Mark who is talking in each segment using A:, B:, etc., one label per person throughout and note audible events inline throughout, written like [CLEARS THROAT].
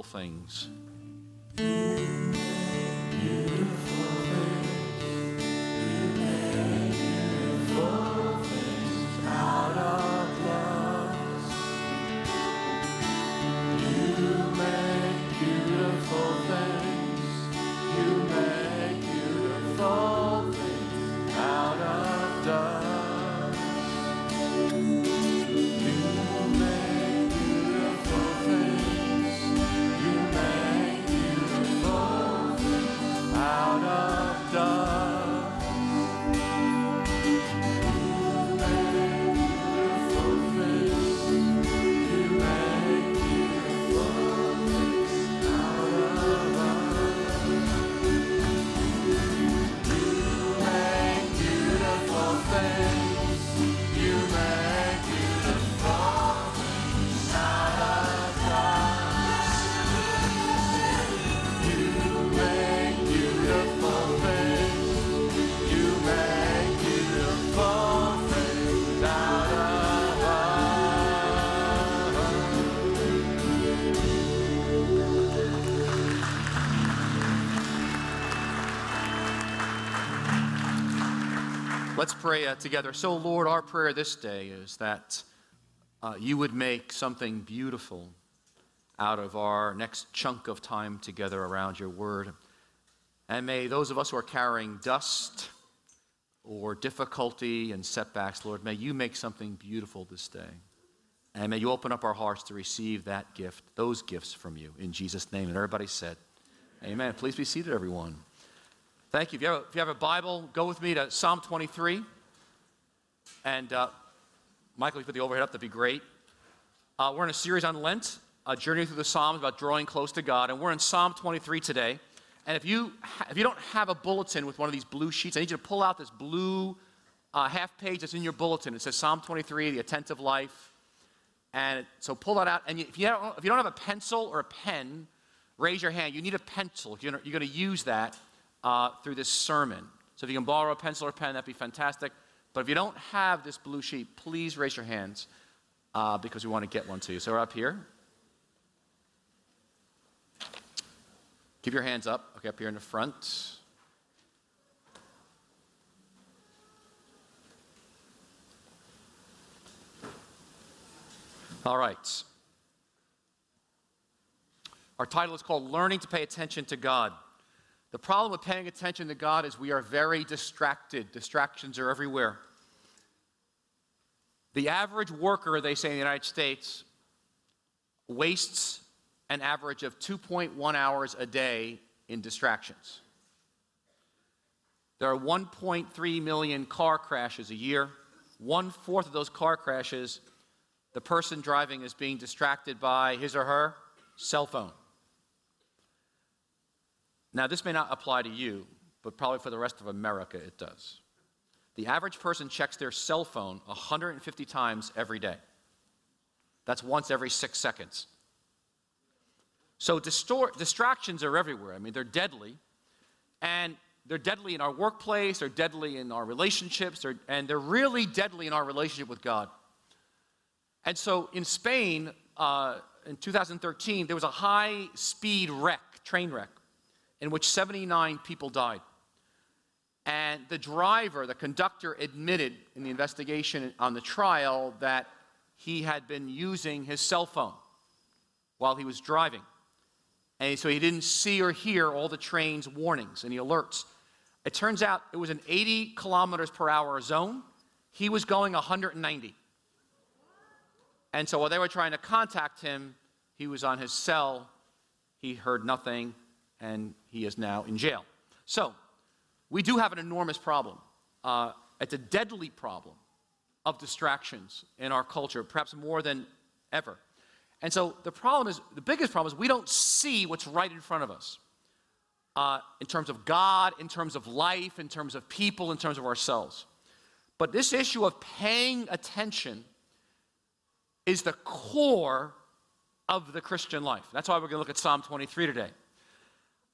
A: beautiful things. Let's pray uh, together. So, Lord, our prayer this day is that uh, you would make something beautiful out of our next chunk of time together around your word. And may those of us who are carrying dust or difficulty and setbacks, Lord, may you make something beautiful this day. And may you open up our hearts to receive that gift, those gifts from you, in Jesus' name. And everybody said, Amen. Please be seated, everyone. Thank you. If you, have a, if you have a Bible, go with me to Psalm 23. And uh, Michael, if you put the overhead up, that'd be great. Uh, we're in a series on Lent, a journey through the Psalms about drawing close to God. And we're in Psalm 23 today. And if you, ha- if you don't have a bulletin with one of these blue sheets, I need you to pull out this blue uh, half page that's in your bulletin. It says Psalm 23, the attentive life. And so pull that out. And if you, don't, if you don't have a pencil or a pen, raise your hand. You need a pencil. You're going to use that uh, through this sermon. So if you can borrow a pencil or pen, that'd be fantastic. But if you don't have this blue sheet, please raise your hands uh, because we want to get one to you. So we're up here. Keep your hands up. Okay, up here in the front. All right. Our title is called Learning to Pay Attention to God. The problem with paying attention to God is we are very distracted. Distractions are everywhere. The average worker, they say in the United States, wastes an average of 2.1 hours a day in distractions. There are 1.3 million car crashes a year. One fourth of those car crashes, the person driving is being distracted by his or her cell phone. Now, this may not apply to you, but probably for the rest of America it does. The average person checks their cell phone 150 times every day. That's once every six seconds. So distractions are everywhere. I mean, they're deadly. And they're deadly in our workplace, they're deadly in our relationships, they're, and they're really deadly in our relationship with God. And so in Spain, uh, in 2013, there was a high speed wreck, train wreck, in which 79 people died. And the driver, the conductor, admitted in the investigation on the trial that he had been using his cell phone while he was driving. And so he didn't see or hear all the train's warnings and the alerts. It turns out it was an 80 kilometers per hour zone. He was going 190. And so while they were trying to contact him, he was on his cell. He heard nothing and he is now in jail. So, we do have an enormous problem. Uh, it's a deadly problem of distractions in our culture, perhaps more than ever. And so, the problem is the biggest problem is we don't see what's right in front of us uh, in terms of God, in terms of life, in terms of people, in terms of ourselves. But this issue of paying attention is the core of the Christian life. That's why we're going to look at Psalm 23 today.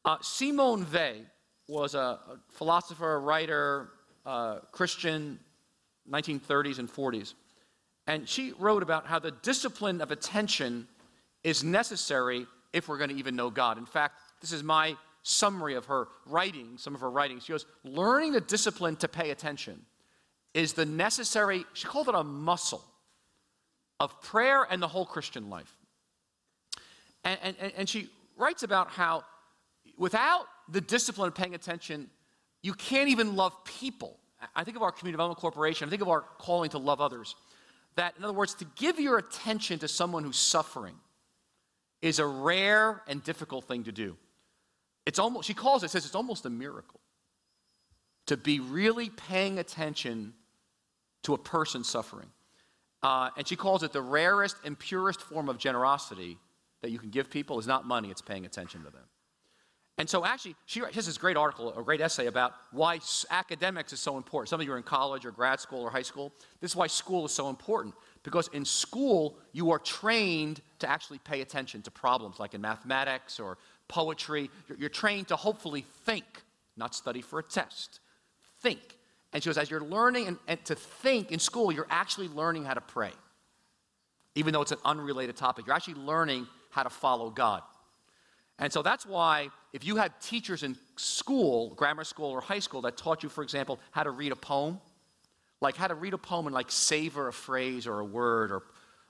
A: Uh, Simone Weil was a, philosopher, writer, uh, Christian, 1930s and 40s. And she wrote about how the discipline of attention is necessary if we're going to even know God. In fact, this is my summary of her writing, some of her writings. She goes, Learning the discipline to pay attention is the necessary, she called it a muscle of prayer and the whole Christian life. And, and, and she writes about how without the discipline of paying attention, you can't even love people. I think of our community development corporation, I think of our calling to love others. That, in other words, to give your attention to someone who's suffering is a rare and difficult thing to do. It's almost, she calls it, says it's almost a miracle to be really paying attention to a person suffering. Uh, and she calls it the rarest and purest form of generosity that you can give people is not money, it's paying attention to them. And so, actually, she has this great article, a great essay about why academics is so important. Some of you are in college or grad school or high school. This is why school is so important. Because in school, you are trained to actually pay attention to problems, like in mathematics or poetry. You're, you're trained to hopefully think, not study for a test. Think. And she goes, as you're learning and, and to think in school, you're actually learning how to pray. Even though it's an unrelated topic, you're actually learning how to follow God. And so that's why if you had teachers in school, grammar school or high school, that taught you, for example, how to read a poem, like how to read a poem and like savor a phrase or a word or,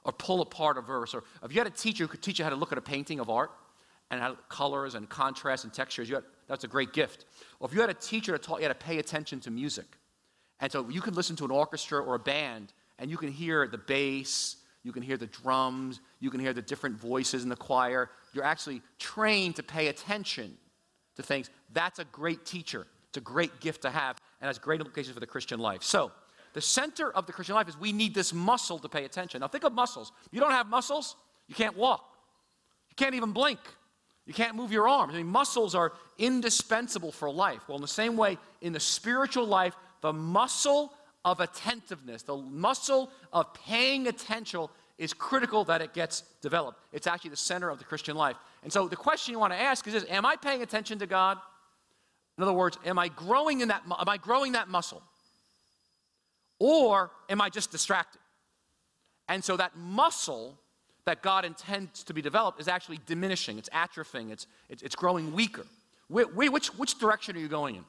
A: or pull apart a verse, or if you had a teacher who could teach you how to look at a painting of art and how colors and contrast and textures, had, that's a great gift. Or if you had a teacher that taught you how to pay attention to music, and so you can listen to an orchestra or a band and you can hear the bass, you can hear the drums, you can hear the different voices in the choir, you're actually trained to pay attention to things. That's a great teacher. It's a great gift to have and has great implications for the Christian life. So, the center of the Christian life is we need this muscle to pay attention. Now, think of muscles. You don't have muscles, you can't walk. You can't even blink. You can't move your arms. I mean, muscles are indispensable for life. Well, in the same way, in the spiritual life, the muscle of attentiveness, the muscle of paying attention is critical that it gets developed. It's actually the center of the Christian life. And so the question you want to ask is this, am I paying attention to God? In other words, am I growing in that am I growing that muscle? Or am I just distracted? And so that muscle that God intends to be developed is actually diminishing, it's atrophying, it's, it's, it's growing weaker. Which, which direction are you going in?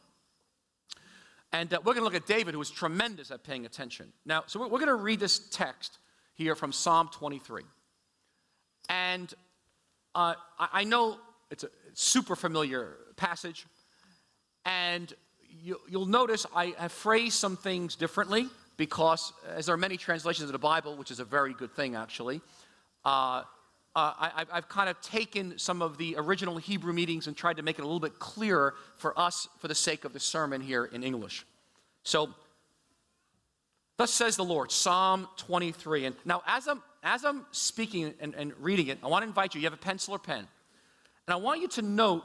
A: And uh, we're going to look at David, who was tremendous at paying attention. Now, so we're, we're going to read this text here from Psalm 23. And uh, I, know it's a super familiar passage, and you, will notice I have phrased some things differently because, as there are many translations of the Bible, which is a very good thing actually, uh, uh, I, have kind of taken some of the original Hebrew meanings and tried to make it a little bit clearer for us for the sake of the sermon here in English. So Thus says the Lord, Psalm 23. And now, as I'm, as I'm speaking and, and reading it, I want to invite you, you have a pencil or pen, and I want you to note,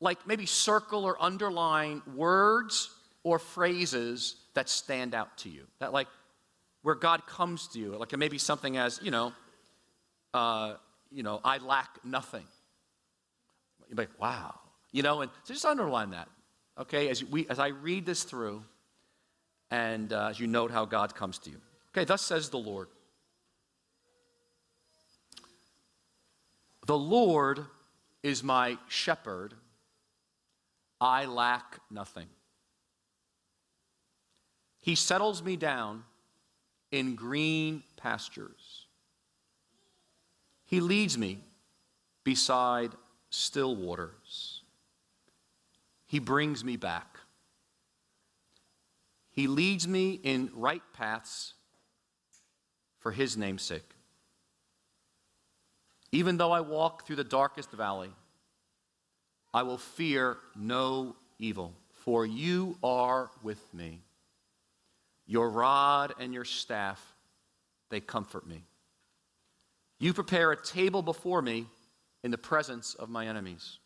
A: like maybe circle or underline words or phrases that stand out to you. That, like, where God comes to you, like maybe something as, you know, uh, you know, I lack nothing. You're like, wow. You know, and so just underline that, okay, as, we, as I read this through and uh, as you note how God comes to you. Okay, thus says the Lord. The Lord is my shepherd, I lack nothing. He settles me down in green pastures. He leads me beside still waters. He brings me back. He leads me in right paths for his name's sake. Even though I walk through the darkest valley, I will fear no evil, for you are with me. Your rod and your staff, they comfort me. You prepare a table before me in the presence of my enemies.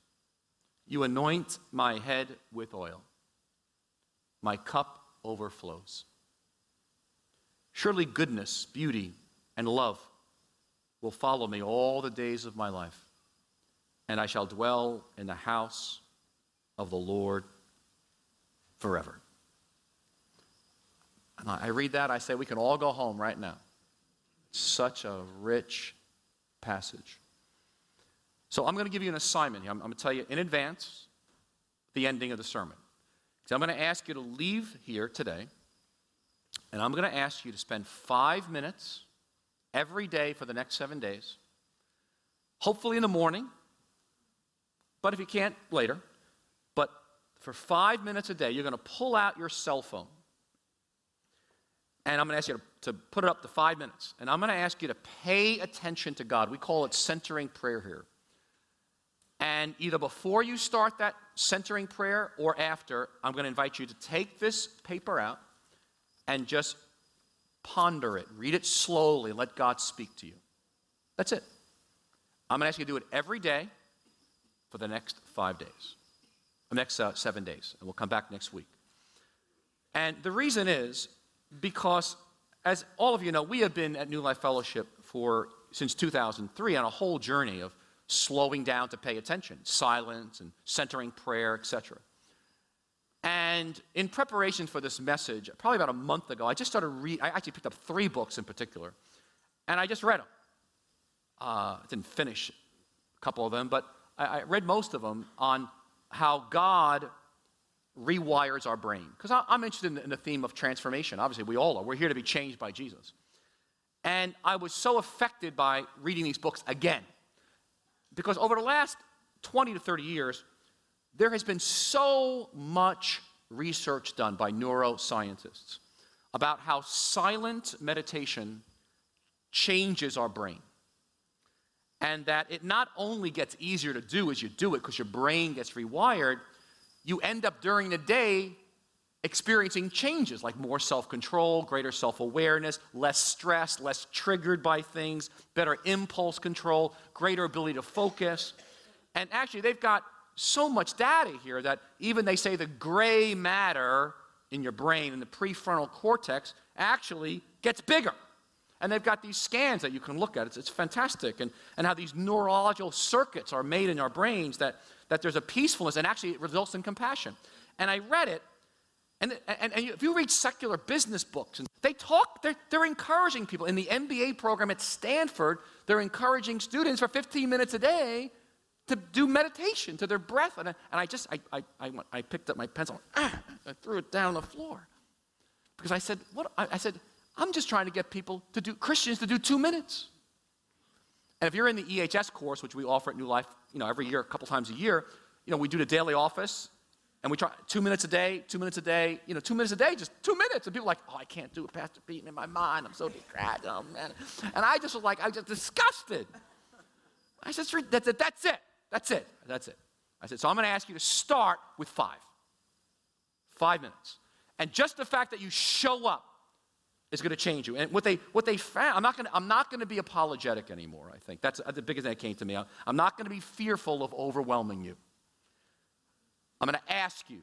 A: You anoint my head with oil. My cup overflows. Surely goodness, beauty, and love will follow me all the days of my life, and I shall dwell in the house of the Lord forever. And I read that, I say, we can all go home right now. Such a rich passage. So I'm going to give you an assignment here. I'm, I'm going to tell you in advance the ending of the sermon. So I'm going to ask you to leave here today, and I'm going to ask you to spend five minutes every day for the next seven days, hopefully in the morning, but if you can't, later. But for five minutes a day, you're going to pull out your cell phone. And I'm going to ask you to, to put it up to five minutes. And I'm going to ask you to pay attention to God. We call it centering prayer here. And either before you start that centering prayer or after, I'm going to invite you to take this paper out and just ponder it. Read it slowly. Let God speak to you. That's it. I'm going to ask you to do it every day for the next five days, the next uh, seven days. And we'll come back next week. And the reason is because, as all of you know, we have been at New Life Fellowship for since 2003 on a whole journey of slowing down to pay attention, silence and centering prayer, etc. And in preparation for this message, probably about a month ago, I just started read. I actually picked up three books in particular, and I just read them. Uh, I didn't finish a couple of them, but I, I read most of them on how God rewires our brain. Because I'm interested in in the theme of transformation. Obviously, we all are. We're here to be changed by Jesus. And I was so affected by reading these books again because over the last 20 to 30 years, there has been so much research done by neuroscientists about how silent meditation changes our brain. And that it not only gets easier to do as you do it because your brain gets rewired, you end up during the day experiencing changes like more self control, greater self awareness, less stress, less triggered by things, better impulse control, greater ability to focus. And actually, they've got so much data here that even they say the gray matter in your brain, in the prefrontal cortex, actually gets bigger. And they've got these scans that you can look at. It's, it's fantastic. And, and how these neurological circuits are made in our brains that, that there's a peacefulness and actually it results in compassion. And I read it and, and, and, if you read secular business books, and they talk, they're, they're encouraging people. In the MBA program at Stanford, they're encouraging students for 15 minutes a day to do meditation to their breath. And I, and I just, I, I, I, went, I picked up my pencil, ah, I threw it down on the floor. Because I said, what? I, I said, I'm just trying to get people to do, Christians to do two minutes. And if you're in the EHS course, which we offer at New Life, you know, every year, a couple times a year, you know, we do the daily office, and we try two minutes a day, two minutes a day, you know, two minutes a day, just two minutes. And people are like, oh, I can't do it, Pastor Pete, in my mind. I'm so distracted. Oh, man. And I just was like, I was just disgusted. I said, that's it. That's it. That's it. That's it. I said, so I'm going to ask you to start with five. Five minutes. And just the fact that you show up is going to change you. And what they, what they found, I'm not going to, I'm not going to be apologetic anymore, I think. That's the biggest thing that came to me. I'm not going to be fearful of overwhelming you. I'm going to ask you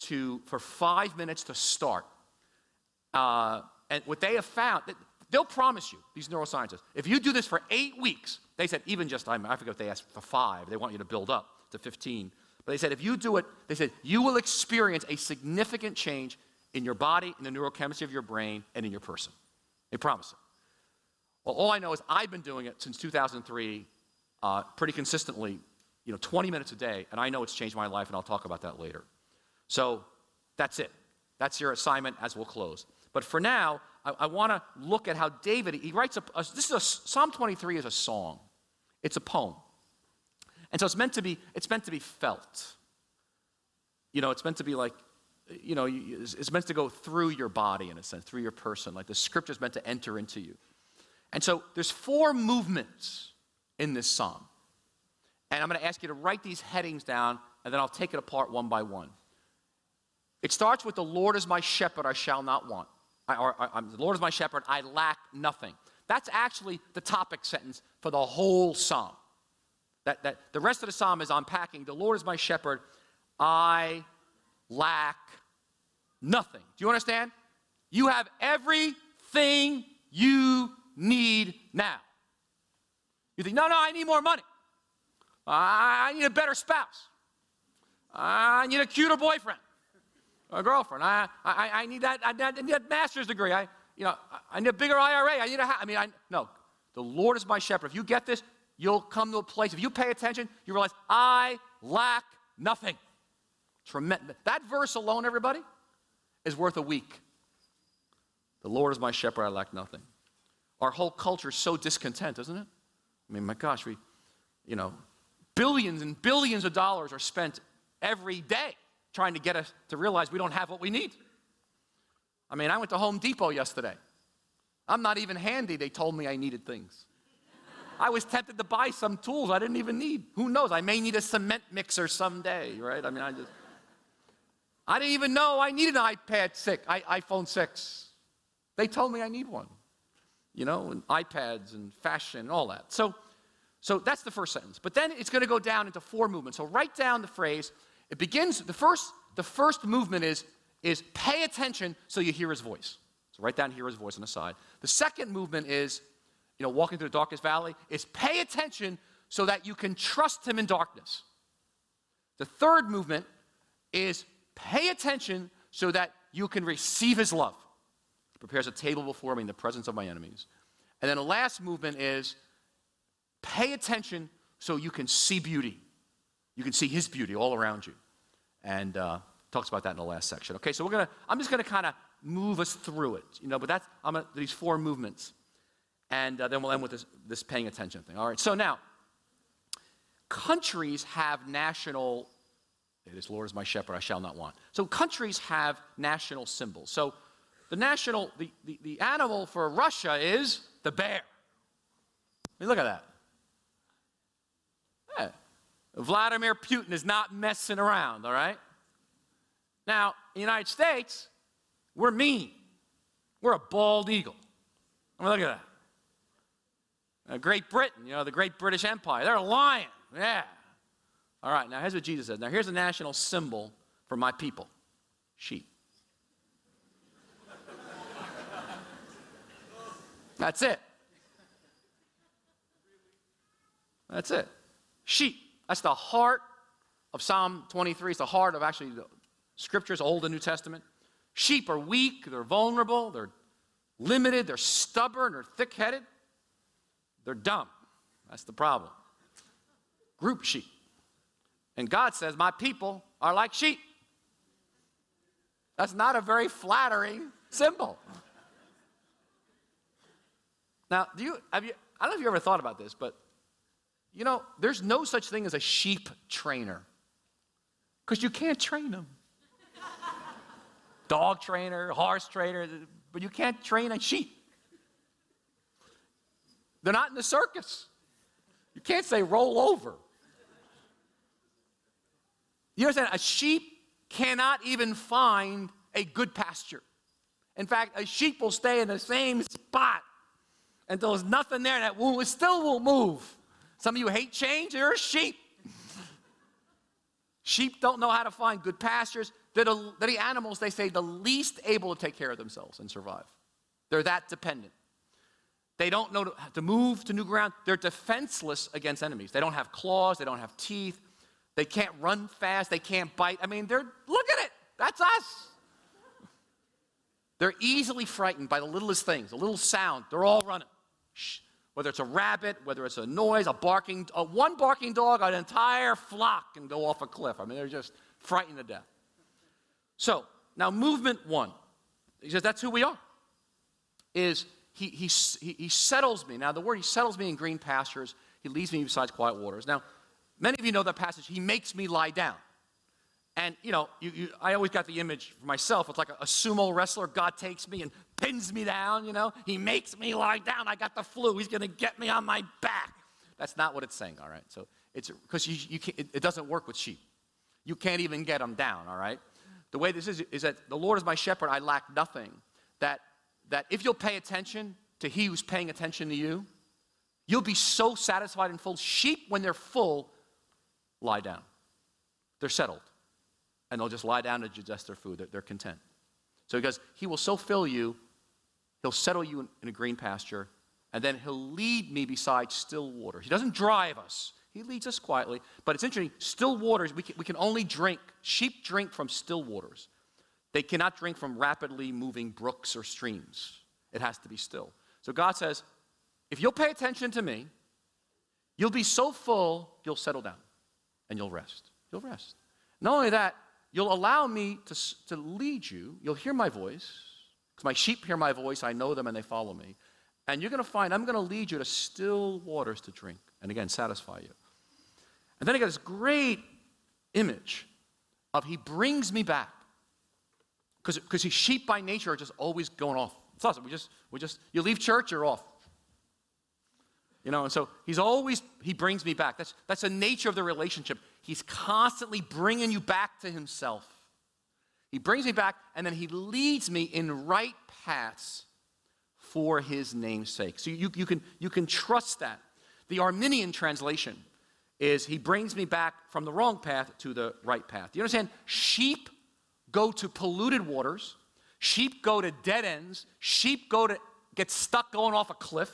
A: to, for five minutes to start. Uh, and what they have found, they'll promise you, these neuroscientists, if you do this for eight weeks, they said, even just, I forget if they asked for five, they want you to build up to 15. But they said, if you do it, they said, you will experience a significant change in your body, in the neurochemistry of your brain, and in your person. They promise it. Well, all I know is I've been doing it since 2003 uh, pretty consistently you know, 20 minutes a day, and I know it's changed my life, and I'll talk about that later. So that's it. That's your assignment as we'll close. But for now, I, I want to look at how David, he writes a, a, this is a, Psalm 23 is a song. It's a poem. And so it's meant to be, it's meant to be felt. You know, it's meant to be like, you know, it's meant to go through your body in a sense, through your person. Like the scripture is meant to enter into you. And so there's four movements in this psalm. And I'm going to ask you to write these headings down, and then I'll take it apart one by one. It starts with The Lord is my shepherd, I shall not want. I, or, or, the Lord is my shepherd, I lack nothing. That's actually the topic sentence for the whole psalm. That, that, the rest of the psalm is unpacking The Lord is my shepherd, I lack nothing. Do you understand? You have everything you need now. You think, no, no, I need more money. I need a better spouse. I need a cuter boyfriend or girlfriend. I, I, I need that, I need that master's degree. I, you know, I need a bigger IRA. I need a, I mean, I, no, the Lord is my shepherd. If you get this, you'll come to a place, if you pay attention, you realize, I lack nothing. Tremendous. That verse alone, everybody, is worth a week. The Lord is my shepherd, I lack nothing. Our whole culture is so discontent, isn't it? I mean, my gosh, we, you know, billions and billions of dollars are spent every day trying to get us to realize we don't have what we need. I mean, I went to Home Depot yesterday. I'm not even handy. They told me I needed things. I was tempted to buy some tools I didn't even need. Who knows? I may need a cement mixer someday, right? I mean, I just, I didn't even know I needed an iPad 6, iPhone 6. They told me I need one, you know, and iPads and fashion and all that. So, so that's the first sentence. But then it's going to go down into four movements. So write down the phrase. It begins, the first, the first movement is, is pay attention so you hear his voice. So write down hear his voice on the side. The second movement is, you know, walking through the darkest valley, is pay attention so that you can trust him in darkness. The third movement is pay attention so that you can receive his love. He prepares a table before me in the presence of my enemies. And then the last movement is pay attention so you can see beauty. You can see his beauty all around you. And uh, talks about that in the last section. Okay, so we're gonna, I'm just gonna kind of move us through it, you know, but that's, I'm gonna, these four movements. And uh, then we'll end with this, this paying attention thing. All right, so now, countries have national, it is Lord is my shepherd, I shall not want. So countries have national symbols. So the national, the, the, the animal for Russia is the bear. I mean, look at that. Vladimir Putin is not messing around, all right? Now, in the United States, we're mean. We're a bald eagle. I mean, look at that. Uh, Great Britain, you know, the Great British Empire, they're a lion. Yeah. All right, now here's what Jesus says. Now, here's a national symbol for my people sheep. That's it. That's it. Sheep. That's the heart of Psalm 23. It's the heart of actually the scriptures, Old and New Testament. Sheep are weak, they're vulnerable, they're limited, they're stubborn, they're thick headed, they're dumb. That's the problem. Group sheep. And God says, My people are like sheep. That's not a very flattering symbol. Now, do you have you I don't know if you ever thought about this, but you know, there's no such thing as a sheep trainer. Because you can't train them dog trainer, horse trainer, but you can't train a sheep. They're not in the circus. You can't say roll over. You understand? A sheep cannot even find a good pasture. In fact, a sheep will stay in the same spot until there's nothing there that will, still won't move. Some of you hate change, you're a sheep. [LAUGHS] sheep don't know how to find good pastures. They're the, they're the animals, they say, the least able to take care of themselves and survive. They're that dependent. They don't know to, to move to new ground. They're defenseless against enemies. They don't have claws, they don't have teeth, they can't run fast, they can't bite. I mean, they're, look at it, that's us. They're easily frightened by the littlest things, a little sound, they're all running. Shh. Whether it's a rabbit, whether it's a noise, a barking, a one barking dog, an entire flock can go off a cliff. I mean, they're just frightened to death. So, now movement one, he says that's who we are, is he, he, he settles me. Now, the word he settles me in green pastures, he leads me beside quiet waters. Now, many of you know that passage, he makes me lie down. And, you know, you, you, I always got the image for myself. It's like a, a, sumo wrestler. God takes me and pins me down, you know. He makes me lie down. I got the flu. He's going to get me on my back. That's not what it's saying, all right? So it's because you, you it, it doesn't work with sheep. You can't even get them down, all right? The way this is, is that the Lord is my shepherd, I lack nothing. That, that if you'll pay attention to He who's paying attention to you, you'll be so satisfied and full. Sheep, when they're full, lie down. They're settled. And they'll just lie down to digest their food. They're, they're content. So he goes, He will so fill you, He'll settle you in, in a green pasture, and then He'll lead me beside still water. He doesn't drive us, he leads us quietly. But it's interesting, still waters, we can, we can only drink, sheep drink from still waters. They cannot drink from rapidly moving brooks or streams. It has to be still. So God says, if you'll pay attention to me, You'll be so full, you'll settle down and you'll rest. You'll rest. Not only that, you'll allow me to, to lead you. You'll hear my voice. Because my sheep hear my voice, I know them and they follow me. And you're going to find I'm going to lead you to still waters to drink. And again, satisfy you. And then I got this great image of he brings me back. Because his sheep by nature are just always going off. It's awesome. We just, we just, you leave church, you're off. You know, and so he's always, he brings me back. That's, that's the nature of the relationship. He's constantly bringing you back to himself. He brings me back, and then he leads me in right paths for his name's sake. So you, you, can, you can trust that. The Arminian translation is he brings me back from the wrong path to the right path. You understand? Sheep go to polluted waters, sheep go to dead ends, sheep go to get stuck going off a cliff.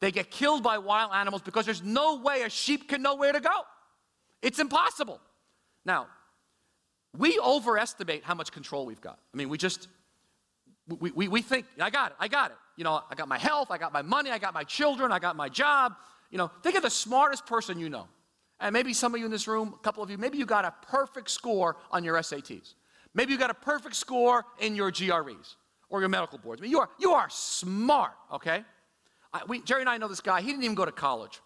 A: They get killed by wild animals because there's no way a sheep can know where to go. It's impossible. Now, we overestimate how much control we've got. I mean, we just, we, we, we think, I got it, I got it. You know, I got my health, I got my money, I got my children, I got my job. You know, think of the smartest person you know. And maybe some of you in this room, a couple of you, maybe you got a perfect score on your SATs. Maybe you got a perfect score in your GREs or your medical boards. I mean, you are, you are smart, okay? I, we, Geri and I know this guy. He didn't even go to college.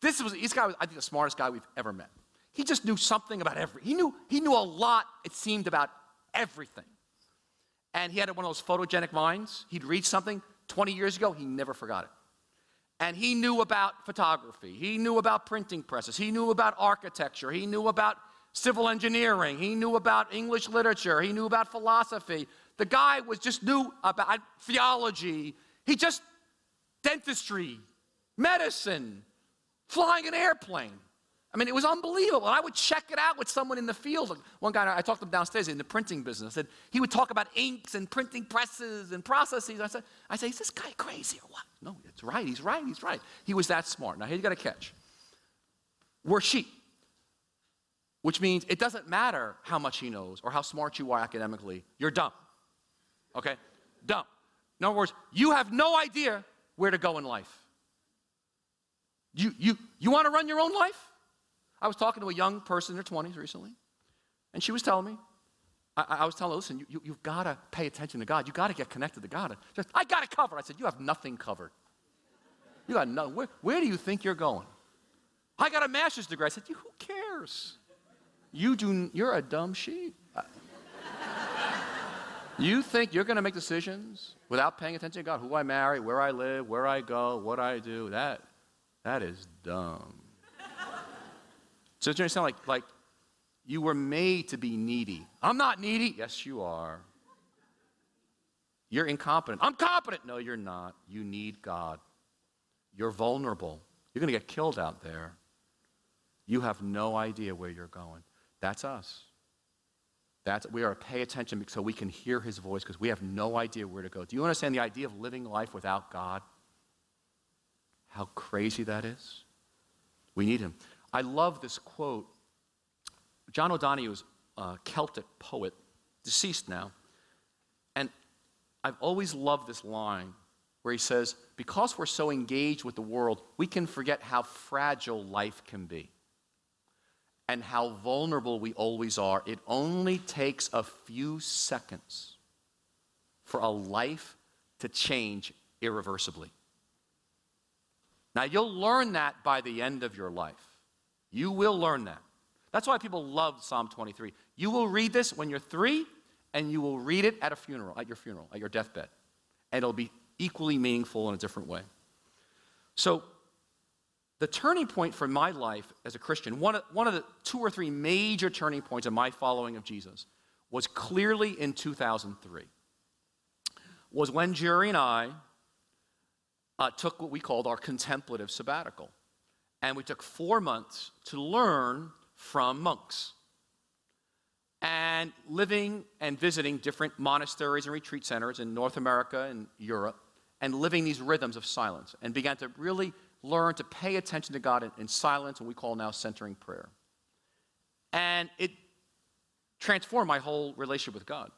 A: This was, this guy was, I think, the smartest guy we've ever met. He just knew something about every. He knew, he knew a lot, it seemed, about everything. And he had one of those photogenic minds. He'd read something 20 years ago, he never forgot it. And he knew about photography. He knew about printing presses. He knew about architecture. He knew about civil engineering. He knew about English literature. He knew about philosophy. The guy was just knew about theology. He just dentistry, medicine, flying an airplane. I mean, it was unbelievable. And I would check it out with someone in the field. One guy, I talked to him downstairs in the printing business, and he would talk about inks and printing presses and processes. I said, I said, is this guy crazy or what? No, it's right. He's right. He's right. He was that smart. Now, here you got to catch. We're sheep, which means it doesn't matter how much he knows or how smart you are academically. You're dumb. Okay? Dumb. In other words, you have no idea where to go in life. You, you, you want to run your own life? I was talking to a young person in their 20s recently, and she was telling me, I, I was telling her, listen, you, you, have got to pay attention to God. You've got to get connected to God. Just, I got it covered. I said, you have nothing covered. You got nothing. where, where do you think you're going? I got a master's degree. I said, who cares? You do, you're a dumb sheep. You think you're going to make decisions without paying attention to God? Who I marry, where I live, where I go, what I do? That, that is dumb. so you understand, like, like you were made to be needy. I'm not needy. Yes, you are. You're incompetent. I'm competent. No, you're not. You need God. You're vulnerable. You're going to get killed out there. You have no idea where you're going. That's us. That's, we are pay attention so we can hear his voice because we have no idea where to go. Do you understand the idea of living life without God? How crazy that is? We need him. I love this quote. John O'Donohue is a Celtic poet, deceased now. And I've always loved this line where he says, Because we're so engaged with the world, we can forget how fragile life can be and how vulnerable we always are. It only takes a few seconds for a life to change irreversibly. Now, you'll learn that by the end of your life. You will learn that. That's why people love Psalm 23. You will read this when you're three, and you will read it at a funeral, at your funeral, at your deathbed. And it'll be equally meaningful in a different way. So, the turning point for my life as a Christian, one of, one of the two or three major turning points in my following of Jesus, was clearly in 2003. Was when Geri and I uh, took what we called our contemplative sabbatical. And we took four months to learn from monks. And living and visiting different monasteries and retreat centers in North America and Europe, and living these rhythms of silence, and began to really learn to pay attention to God in, in silence, what we call now centering prayer. And it transformed my whole relationship with God.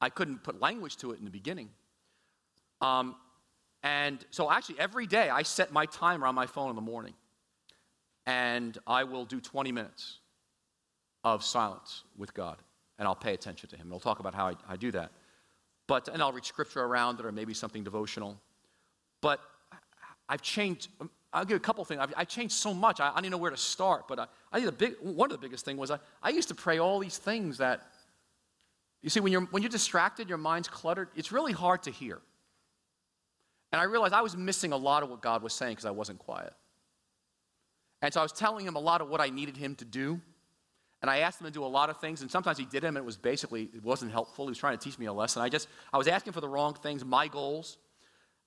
A: I couldn't put language to it in the beginning. Um, and so actually, every day I set my timer on my phone in the morning. and I will do 20 minutes of silence with God, and I'll pay attention to Him. And I'll talk about how I, I do that. But, and I'll read scripture around it or maybe something devotional. But I've changed, I'll give you a couple things. I've, I've changed so much, I, I, don't know where to start. But I, I think the big, one of the biggest things was I, I used to pray all these things that, you see, when you're, when you're distracted, your mind's cluttered, it's really hard to hear. And I realized I was missing a lot of what God was saying because I wasn't quiet. And so I was telling him a lot of what I needed him to do. And I asked him to do a lot of things, and sometimes he did them, and it was basically, it wasn't helpful. He was trying to teach me a lesson. I just, I was asking for the wrong things, my goals.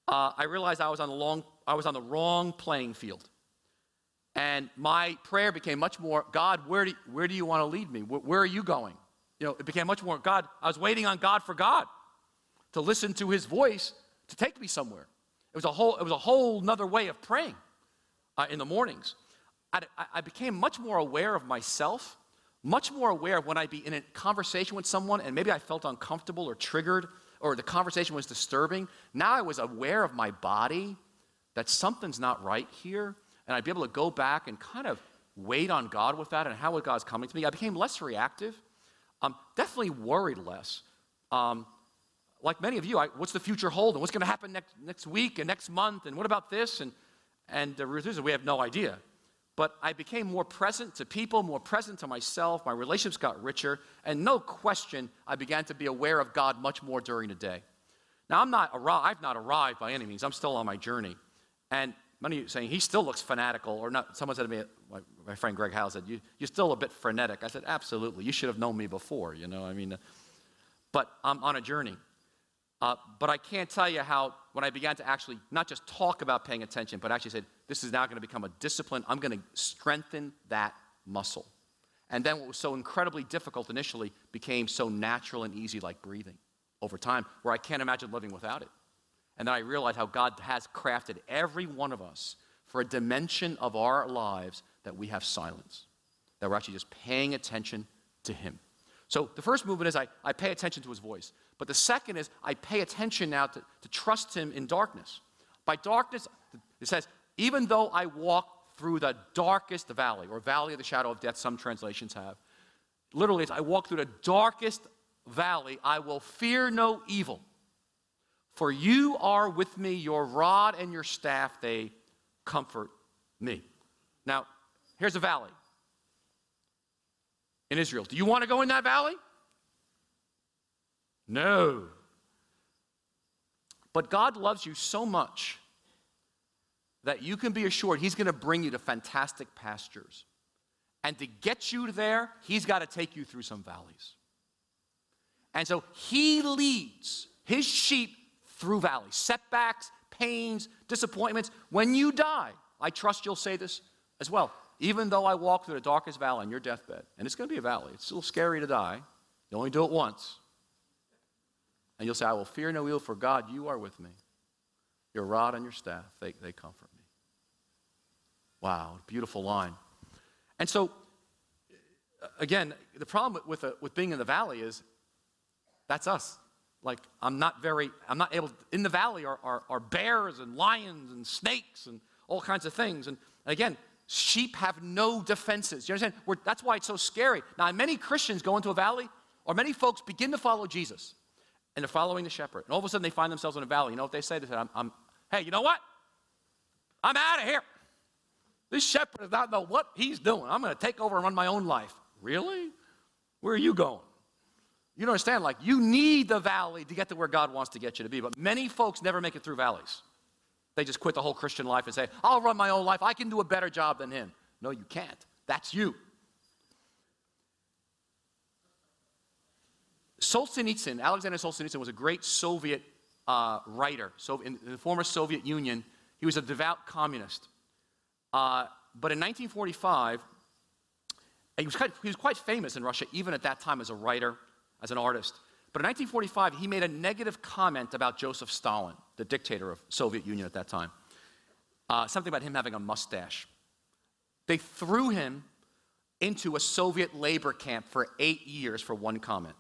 A: Uh, I realized I was, on the long, I was on the wrong playing field. And my prayer became much more, God, where do, where do you want to lead me? Where, where are you going? You know, it became much more, God, I was waiting on God for God to listen to his voice to take me somewhere. It was a whole, it was a whole nother way of praying uh, in the mornings. I, I became much more aware of myself, much more aware of when I'd be in a conversation with someone and maybe I felt uncomfortable or triggered or the conversation was disturbing. Now I was aware of my body that something's not right here. And I'd be able to go back and kind of wait on God with that and how God's coming to me. I became less reactive, um, definitely worried less. Um, like many of you, I, what's the future hold and what's going to happen next, next week and next month and what about this? And, and the truth is, we have no idea. But I became more present to people, more present to myself. My relationships got richer. And no question, I began to be aware of God much more during the day. Now, I'm not arrived, I've not arrived by any means. I'm still on my journey. And many of you saying, he still looks fanatical. Or not, someone said to me, my, my friend Greg Howell said, you, you're still a bit frenetic. I said, absolutely. You should have known me before, you know. I mean, uh, but I'm on a journey. Uh, but I can't tell you how, when I began to actually not just talk about paying attention, but actually said, this is now going to become a discipline. I'm going to strengthen that muscle. And then what was so incredibly difficult initially became so natural and easy, like breathing over time, where I can't imagine living without it. And then I realized how God has crafted every one of us for a dimension of our lives that we have silence, that we're actually just paying attention to Him. So the first movement is I, I pay attention to His voice. But the second is I pay attention now to, to trust him in darkness. By darkness, it says, even though I walk through the darkest valley, or valley of the shadow of death, some translations have. Literally, as I walk through the darkest valley, I will fear no evil. For you are with me, your rod and your staff, they comfort me. Now, here's a valley in Israel. Do you want to go in that valley? No. But God loves you so much that you can be assured He's going to bring you to fantastic pastures. And to get you there, He's got to take you through some valleys. And so He leads His sheep through valleys, setbacks, pains, disappointments. When you die, I trust you'll say this as well. Even though I walk through the darkest valley on your deathbed, and it's going to be a valley, it's a little scary to die. You only do it once. And you'll say, I will fear no evil, for God, you are with me. Your rod and your staff, they, they comfort me. Wow, beautiful line. And so, again, the problem with, a, uh, with being in the valley is that's us. Like, I'm not very, I'm not able, to, in the valley are, are, are bears and lions and snakes and all kinds of things. And again, sheep have no defenses. You understand? We're, that's why it's so scary. Now, many Christians go into a valley, or many folks begin to follow Jesus and they're following the shepherd. And all of a sudden they find themselves in a valley. You know what they say? They say, I'm, I'm hey, you know what? I'm out of here. This shepherd does not know what he's doing. I'm going to take over and run my own life. Really? Where are you going? You don't understand, like, you need the valley to get to where God wants to get you to be. But many folks never make it through valleys. They just quit the whole Christian life and say, I'll run my own life. I can do a better job than him. No, you can't. That's you. Solzhenitsyn, Alexander Solzhenitsyn, was a great Soviet uh, writer. So in the former Soviet Union, he was a devout communist. Uh, but in 1945, he was, quite, he was quite famous in Russia, even at that time as a writer, as an artist. But in 1945, he made a negative comment about Joseph Stalin, the dictator of Soviet Union at that time. Uh, something about him having a mustache. They threw him into a Soviet labor camp for eight years for one comment.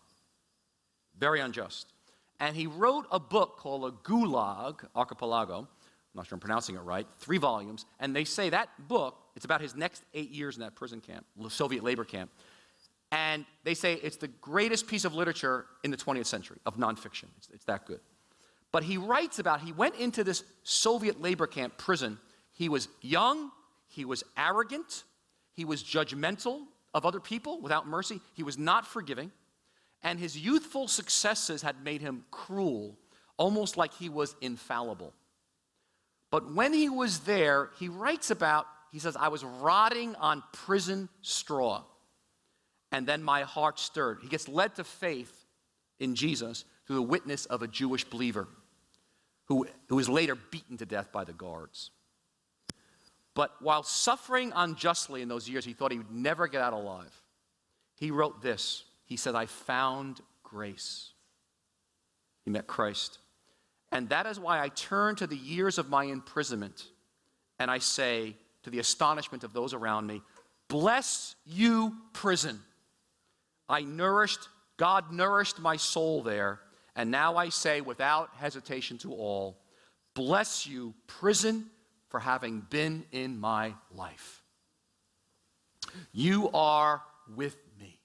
A: Very unjust. And he wrote a book called a Gulag Archipelago. I'm not sure I'm pronouncing it right, three volumes. And they say that book It's about his next eight years in that prison camp, Soviet labor camp. And they say it's the greatest piece of literature in the 20th century of nonfiction. It's, it's that good. But he writes about he went into this Soviet labor camp prison. He was young, he was arrogant, he was judgmental of other people without mercy, he was not forgiving, and his youthful successes had made him cruel, almost like he was infallible. But when he was there, he writes about, he says, I was rotting on prison straw. And then my heart stirred. He gets led to faith in Jesus through the witness of a Jewish believer who, who was later beaten to death by the guards. But while suffering unjustly in those years, he thought he would never get out alive. He wrote this. He said, I found grace. He met Christ. And that is why I turn to the years of my imprisonment and I say, to the astonishment of those around me, Bless you, prison. I nourished, God nourished my soul there. And now I say without hesitation to all, Bless you, prison, for having been in my life. You are with me.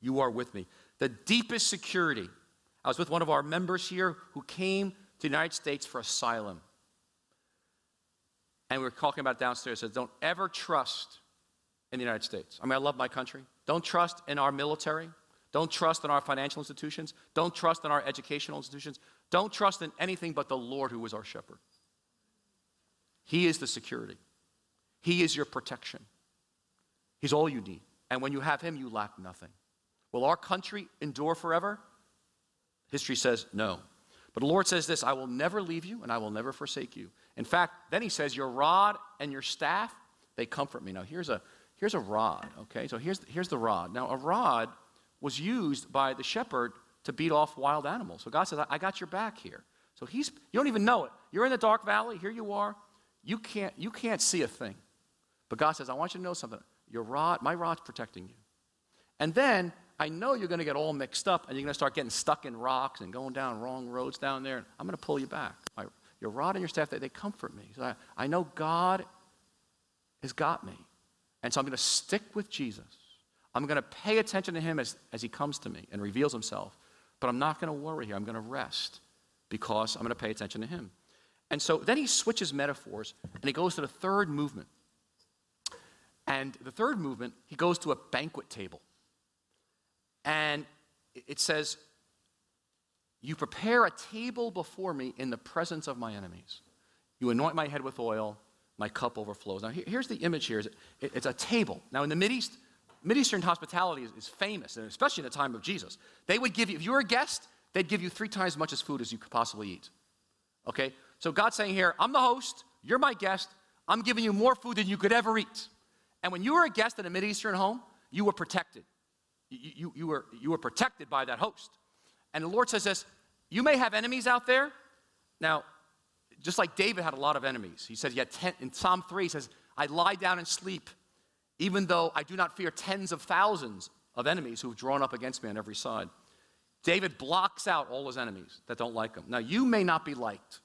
A: You are with me. The deepest security. I was with one of our members here who came to the United States for asylum. And we were talking about downstairs. Said, don't ever trust in the United States. I mean, I love my country. Don't trust in our military. Don't trust in our financial institutions. Don't trust in our educational institutions. Don't trust in anything but the Lord who is our shepherd. He is the security, He is your protection. He's all you need. And when you have Him, you lack nothing. Will our country endure forever? History says no. But the Lord says this I will never leave you and I will never forsake you. In fact, then He says, Your rod and your staff, they comfort me. Now, here's a, here's a rod, okay? So here's, here's the rod. Now, a rod was used by the shepherd to beat off wild animals. So God says, I got your back here. So he's, you don't even know it. You're in the dark valley, here you are. You can't, you can't see a thing. But God says, I want you to know something. Your rod, my rod's protecting you. And then I know you're going to get all mixed up and you're going to start getting stuck in rocks and going down wrong roads down there. I'm going to pull you back. My, your rod and your staff, they, they comfort me. So I, I know God has got me. And so I'm going to stick with Jesus. I'm going to pay attention to him as, as he comes to me and reveals himself. But I'm not going to worry here. I'm going to rest because I'm going to pay attention to him. And so then he switches metaphors and he goes to the third movement. And the third movement, he goes to a banquet table. And it says, You prepare a table before me in the presence of my enemies. You anoint my head with oil, my cup overflows. Now, here's the image here it's a table. Now, in the Mideast, Mideastern hospitality is, is famous, and especially in the time of Jesus. They would give you, if you were a guest, they'd give you three times as much as food as you could possibly eat. Okay? So God's saying here, I'm the host, you're my guest, I'm giving you more food than you could ever eat. And when you were a guest in a Mideastern home, you were protected. You, you, you, were, you were protected by that host. And the Lord says this you may have enemies out there. Now, just like David had a lot of enemies, he said, ten, in Psalm 3, he says, I lie down and sleep, even though I do not fear tens of thousands of enemies who've drawn up against me on every side. David blocks out all his enemies that don't like him. Now, you may not be liked.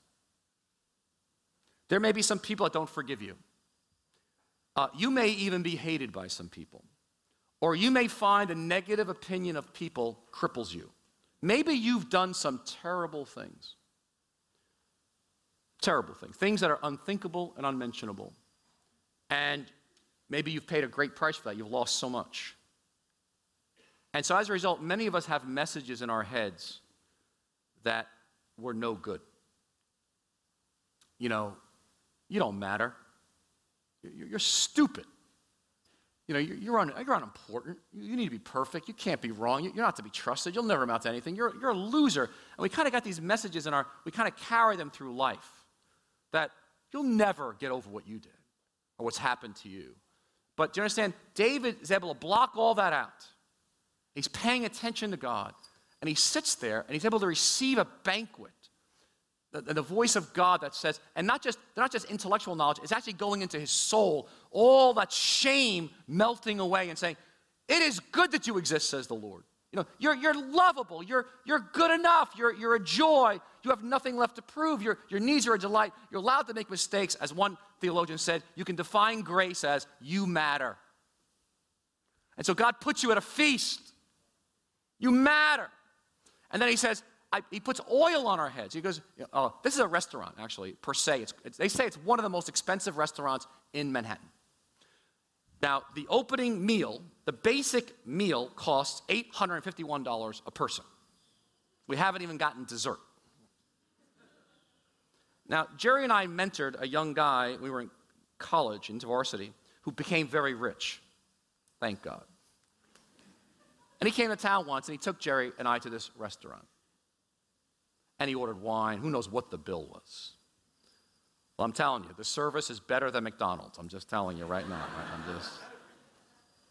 A: There may be some people that don't forgive you. Uh, you may even be hated by some people. Or you may find a negative opinion of people cripples you. Maybe you've done some terrible things. Terrible things. Things that are unthinkable and unmentionable. And maybe you've paid a great price for that. You've lost so much. And so as a result, many of us have messages in our heads that were no good. You know, you don't matter. You're, stupid. You know, you're, un, you're unimportant. You need to be perfect. You can't be wrong. You're not to be trusted. You'll never amount to anything. You're, you're a loser. And we kind of got these messages in our, we kind of carry them through life that you'll never get over what you did or what's happened to you. But do you understand? David is able to block all that out. He's paying attention to God. And he sits there and he's able to receive a banquet the, the voice of God that says, and not just, not just intellectual knowledge, it's actually going into his soul, all that shame melting away and saying, It is good that you exist, says the Lord. You know, you're, you're lovable. You're, you're good enough. You're, you're a joy. You have nothing left to prove. Your, your needs are a delight. You're allowed to make mistakes. As one theologian said, you can define grace as you matter. And so God puts you at a feast. You matter. And then he says, I, he puts oil on our heads. He goes, oh, this is a restaurant, actually, per se. It's, it's, they say it's one of the most expensive restaurants in Manhattan. Now, the opening meal, the basic meal, costs $851 a person. We haven't even gotten dessert. Now, Geri and I mentored a young guy, we were in college, InterVarsity, who became very rich. Thank God. And he came to town once and he took Geri and I to this restaurant and he ordered wine. Who knows what the bill was? Well, I'm telling you, the service is better than McDonald's. I'm just telling you right now. I'm just,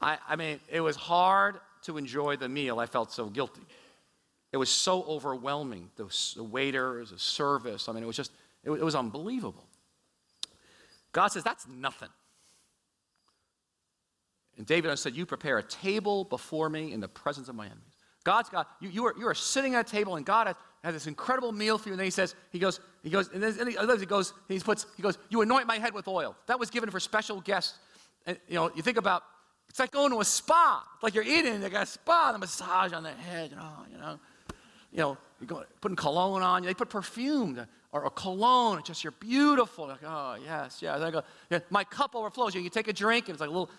A: I, I mean, it was hard to enjoy the meal. I felt so guilty. It was so overwhelming. The, the waiters, the service. I mean, it was just, it, it was unbelievable. God says, that's nothing. And David said, You prepare a table before me in the presence of my enemies. God's got, you, you, are, you are sitting at a table and God has, has this incredible meal for you. And then he says, he goes, he goes, and then he, he goes, he puts, he goes, you anoint my head with oil. That was given for special guests. And you know, you think about, it's like going to a spa. It's like you're eating, they got a spa, and a massage on the head, you know, you know. You know, you're going, putting cologne on, they put perfume or, a cologne, it's just you're beautiful. Like, oh yes, yes. I go, yeah, my cup overflows. You, you take a drink, and it's like a little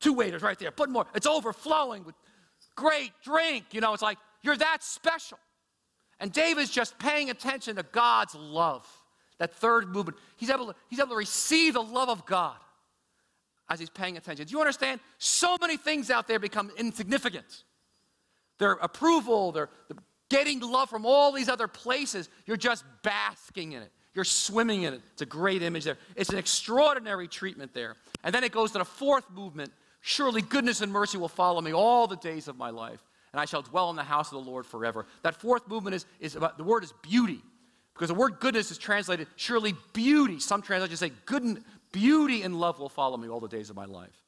A: two waiters right there. Put more. It's overflowing with great drink. You know, it's like you're that special. And David's just paying attention to God's love. That third movement. He's able to, he's able to receive the love of God as he's paying attention. Do you understand? So many things out there become insignificant. Their approval, their, their getting love from all these other places. You're just basking in it. You're swimming in it. It's a great image there. It's an extraordinary treatment there. And then it goes to the fourth movement. Surely goodness and mercy will follow me all the days of my life and I shall dwell in the house of the Lord forever. That fourth movement is, is about the word is beauty. Because the word goodness is translated surely beauty. Some translations say good beauty and love will follow me all the days of my life.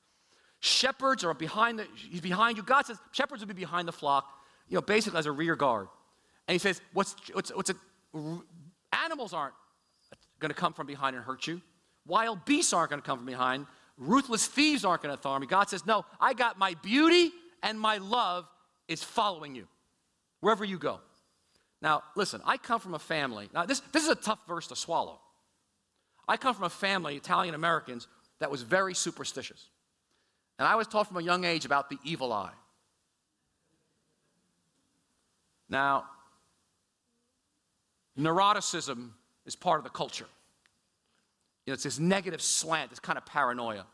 A: Shepherds are behind the, he's behind you. God says shepherds will be behind the flock, you know, basically as a rear guard. And he says, what's, what's, what's a, animals aren't going to come from behind and hurt you. Wild beasts aren't going to come from behind. Ruthless thieves aren't going to harm you. God says, no, I got my beauty and my love is following you wherever you go. Now, listen, I come from a family. Now, this, this is a tough verse to swallow. I come from a family, Italian Americans, that was very superstitious. And I was taught from a young age about the evil eye. Now, neuroticism is part of the culture. You know, it's this negative slant, this kind of paranoia.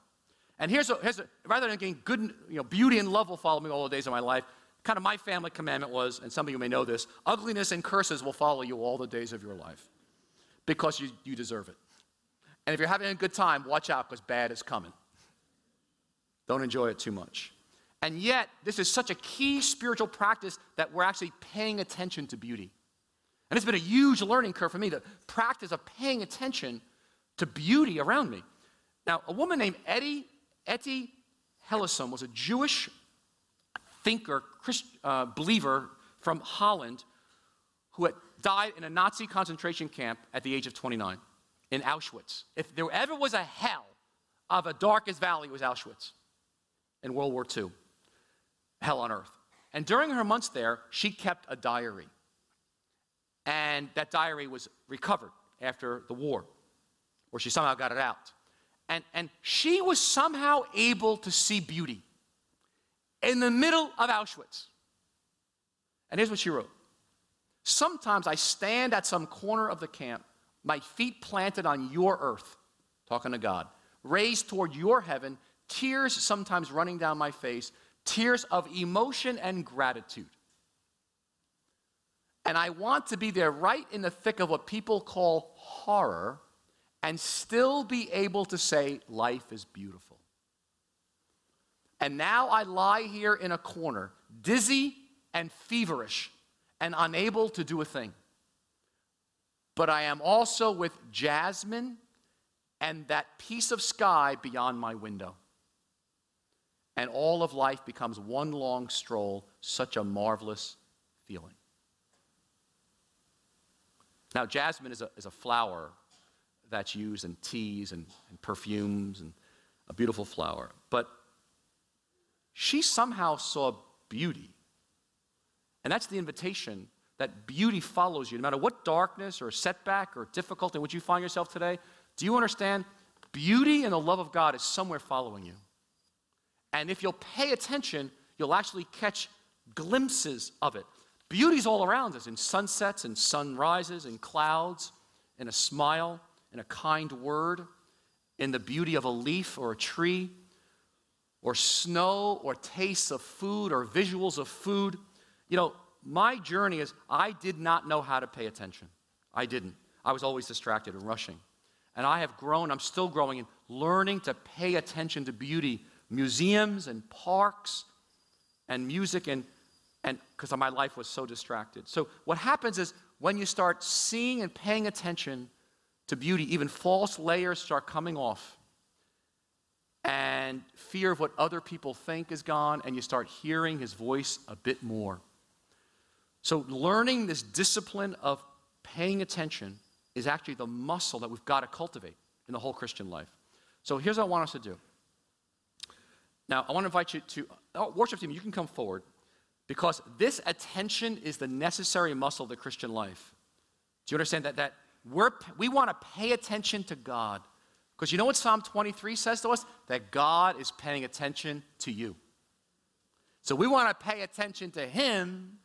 A: And here's a, here's a rather than getting good, you know, beauty and love will follow me all the days of my life, kind of my family commandment was, and some of you may know this ugliness and curses will follow you all the days of your life because you, you deserve it. And if you're having a good time, watch out because bad is coming. Don't enjoy it too much. And yet, this is such a key spiritual practice that we're actually paying attention to beauty. And it's been a huge learning curve for me, the practice of paying attention to beauty around me. Now, a woman named Etty Hillesum was a Jewish thinker, Christ, uh, believer from Holland who had died in a Nazi concentration camp at the age of 29 in Auschwitz. If there ever was a hell of a darkest valley, it was Auschwitz in World War II. Hell on earth. And during her months there, she kept a diary. And that diary was recovered after the war, or she somehow got it out. And, and she was somehow able to see beauty in the middle of Auschwitz. And here's what she wrote Sometimes I stand at some corner of the camp, my feet planted on your earth, talking to God, raised toward your heaven, tears sometimes running down my face, tears of emotion and gratitude. And I want to be there right in the thick of what people call horror and still be able to say, life is beautiful. And now I lie here in a corner, dizzy and feverish and unable to do a thing. But I am also with Jasmine and that piece of sky beyond my window. and all of life becomes one long stroll, such a marvelous feeling. Now, jasmine is a, is a flower that's used in teas and, and perfumes and a beautiful flower. But she somehow saw beauty. And that's the invitation that beauty follows you. No matter what darkness or setback or difficulty in which you find yourself today, do you understand? Beauty and the love of God is somewhere following you. And if you'll pay attention, you'll actually catch glimpses of it. Beauty's all around us in sunsets and sunrises, in clouds, in a smile, in a kind word, in the beauty of a leaf or a tree, or snow, or tastes of food, or visuals of food. You know, my journey is I did not know how to pay attention. I didn't. I was always distracted and rushing. And I have grown, I'm still growing in learning to pay attention to beauty, museums and parks and music and and because my life was so distracted. So what happens is when you start seeing and paying attention to beauty, even false layers start coming off. And fear of what other people think is gone, and you start hearing his voice a bit more. So, learning this discipline of paying attention is actually the muscle that we've got to cultivate in the whole Christian life. So, here's what I want us to do. Now, I want to invite you to, oh, worship team, you can come forward because this attention is the necessary muscle of the Christian life. Do you understand that? That we're, we want to pay attention to God. Because you know what Psalm 23 says to us? That God is paying attention to you. So we want to pay attention to Him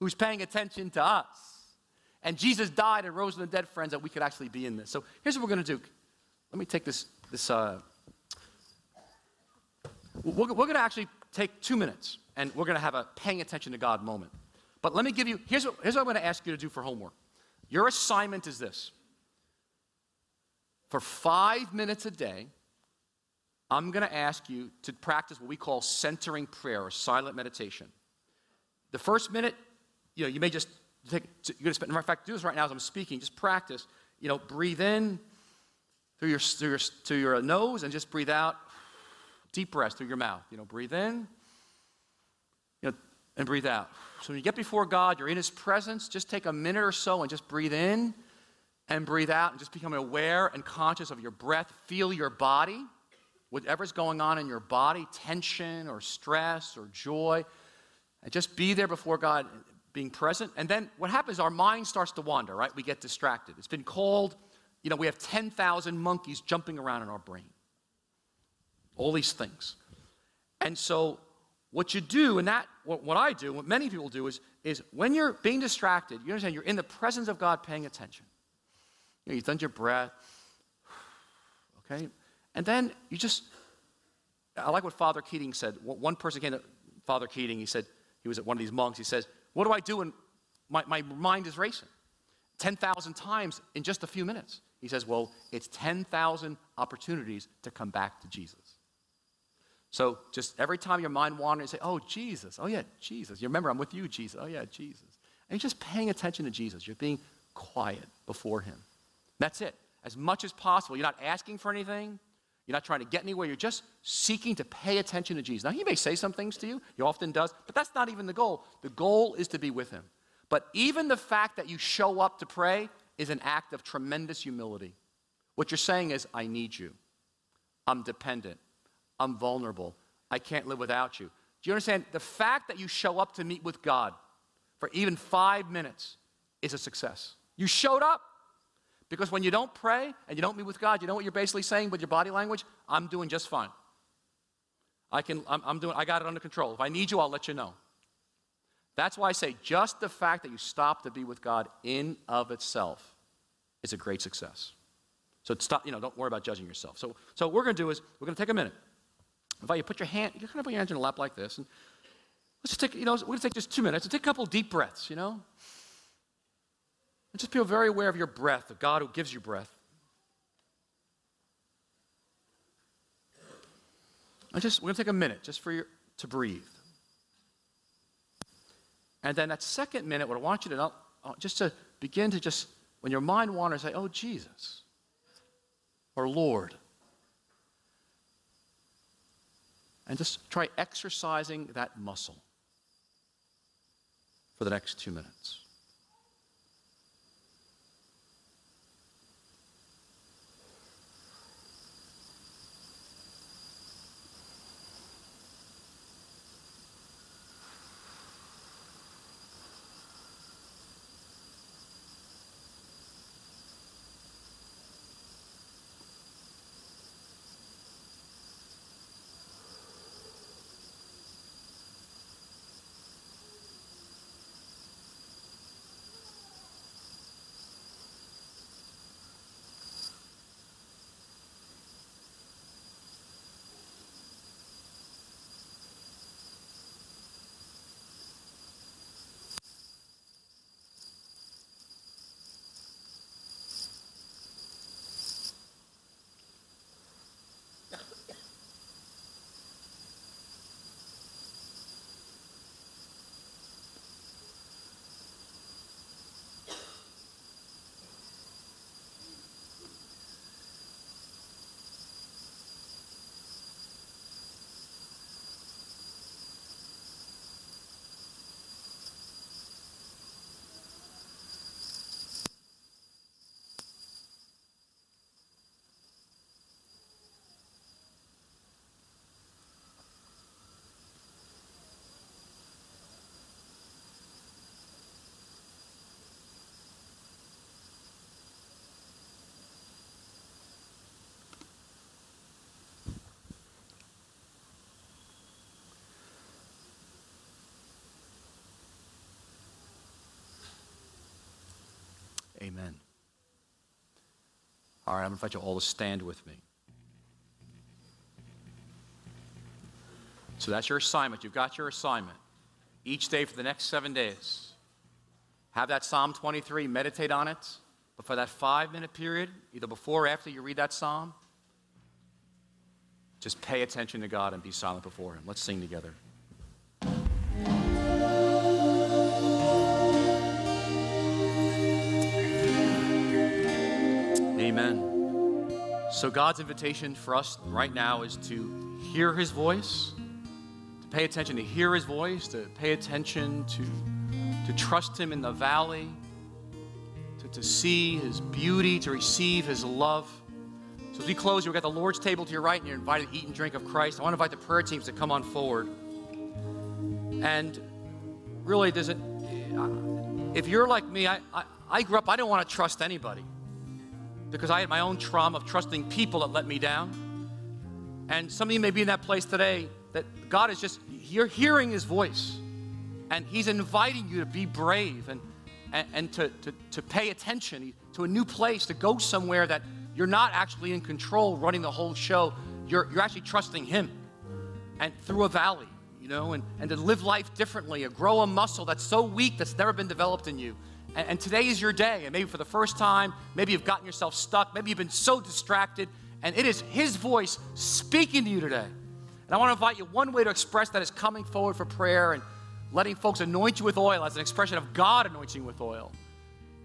A: who's paying attention to us. And Jesus died and rose from the dead, friends, that we could actually be in this. So here's what we're going to do. Let me take this. this uh, we're, we're going to actually take two minutes and we're going to have a paying attention to God moment. But let me give you here's what, here's what I'm going to ask you to do for homework. Your assignment is this for five minutes a day, I'm going to ask you to practice what we call centering prayer or silent meditation. The first minute, you know, you may just take, you're going to spend, of fact, do this right now as I'm speaking, just practice, you know, breathe in through your, through your, through your nose and just breathe out, deep breath through your mouth. You know, breathe in, and breathe out. So when you get before God, you're in His presence, just take a minute or so and just breathe in and breathe out and just become aware and conscious of your breath. Feel your body, whatever's going on in your body, tension or stress or joy. And just be there before God, being present. And then what happens, our mind starts to wander, right? We get distracted. It's been called, you know, we have 10,000 monkeys jumping around in our brain. All these things. And so what you do, and that what, what I do, what many people do, is, is when you're being distracted, you understand you're in the presence of God paying attention. You know, you've done your breath, [SIGHS] okay? And then you just, I like what Father Keating said. One person came to Father Keating, he said, he was at one of these monks, he says, What do I do when my, my mind is racing? 10,000 times in just a few minutes. He says, Well, it's 10,000 opportunities to come back to Jesus. So just every time your mind wanders, say, Oh, Jesus. Oh, yeah, Jesus. You remember, I'm with you, Jesus. Oh, yeah, Jesus. And you're just paying attention to Jesus. You're being quiet before Him. That's it. As much as possible. You're not asking for anything. You're not trying to get anywhere. You're just seeking to pay attention to Jesus. Now, He may say some things to you. He often does. But that's not even the goal. The goal is to be with Him. But even the fact that you show up to pray is an act of tremendous humility. What you're saying is, I need you. I'm dependent. I'm vulnerable. I can't live without you. Do you understand? The fact that you show up to meet with God for even five minutes is a success. You showed up. Because when you don't pray and you don't meet with God, you know what you're basically saying with your body language? I'm doing just fine. I can, I'm, I'm doing, I got it under control. If I need you, I'll let you know. That's why I say just the fact that you stop to be with God in of itself is a great success. So stop, you know, don't worry about judging yourself. So, so what we're going to do is we're going to take a minute invite you put your hand, you kind of put your hands in your lap like this, and let's just take, you know, we're going to take just two minutes and take a couple deep breaths, you know? And just feel very aware of your breath, the God who gives you breath. And just, we're going to take a minute just for you to breathe. And then that second minute, what I want you to know, uh, just to begin to just, when your mind wanders, say, oh, Jesus, or Lord, And just try exercising that muscle for the next two minutes. Amen. All right, I'm going to invite you all to stand with me. So that's your assignment. You've got your assignment. Each day for the next seven days, have that Psalm 23, meditate on it. But for that five minute period, either before or after you read that psalm, just pay attention to God and be silent before Him. Let's sing together. Amen. So, God's invitation for us right now is to hear His voice, to pay attention to hear His voice, to pay attention to, to trust Him in the valley, to, to see His beauty, to receive His love. So, as we close, we've got the Lord's table to your right, and you're invited to eat and drink of Christ. I want to invite the prayer teams to come on forward. And really, does it, if you're like me, I, I, I grew up, I didn't want to trust anybody because I had my own trauma of trusting people that let me down. And some of you may be in that place today that God is just, you're hearing His voice. And He's inviting you to be brave and, and, and to, to, to pay attention to a new place, to go somewhere that you're not actually in control running the whole show. You're, you're actually trusting Him. And through a valley, you know, and, and to live life differently, or grow a muscle that's so weak that's never been developed in you. And, and today is your day. And maybe for the first time, maybe you've gotten yourself stuck. Maybe you've been so distracted. And it is His voice speaking to you today. And I want to invite you one way to express that is coming forward for prayer and letting folks anoint you with oil as an expression of God anointing you with oil.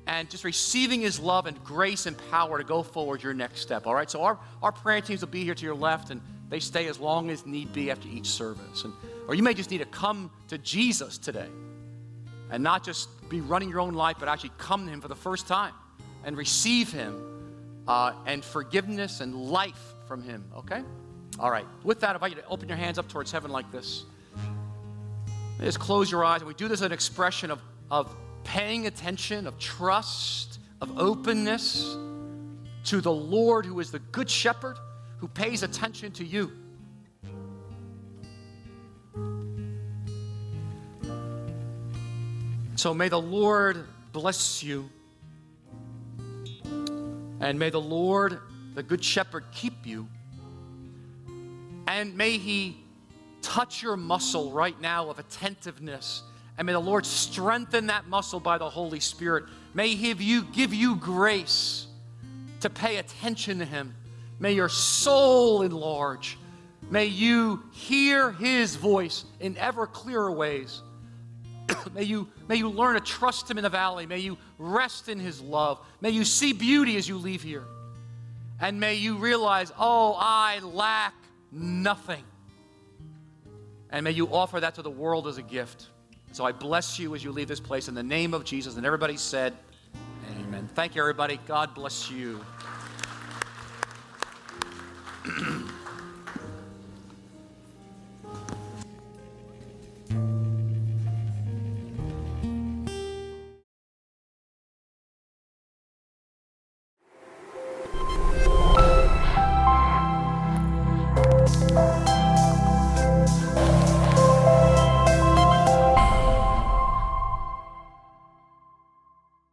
A: And just receiving His love and grace and power to go forward your next step. All right? So our, our prayer teams will be here to your left and they stay as long as need be after each service. And, or you may just need to come to Jesus today and not just be running your own life, but actually come to Him for the first time and receive Him uh, and forgiveness and life from Him, okay? All right. With that, I invite you to open your hands up towards heaven like this. Just close your eyes. And we do this as an expression of, of paying attention, of trust, of openness to the Lord who is the good shepherd who pays attention to you. So may the Lord bless you. And may the Lord, the Good Shepherd, keep you. And may He touch your muscle right now of attentiveness. And may the Lord strengthen that muscle by the Holy Spirit. May He give you, give you grace to pay attention to Him. May your soul enlarge. May you hear His voice in ever clearer ways. [COUGHS] may, you, may you learn to trust Him in the valley. May you rest in His love. May you see beauty as you leave here. And may you realize, oh, I lack nothing. And may you offer that to the world as a gift. So I bless you as you leave this place in the name of Jesus. And everybody said, Amen. Thank you, everybody. God bless you. [CLEARS THROAT]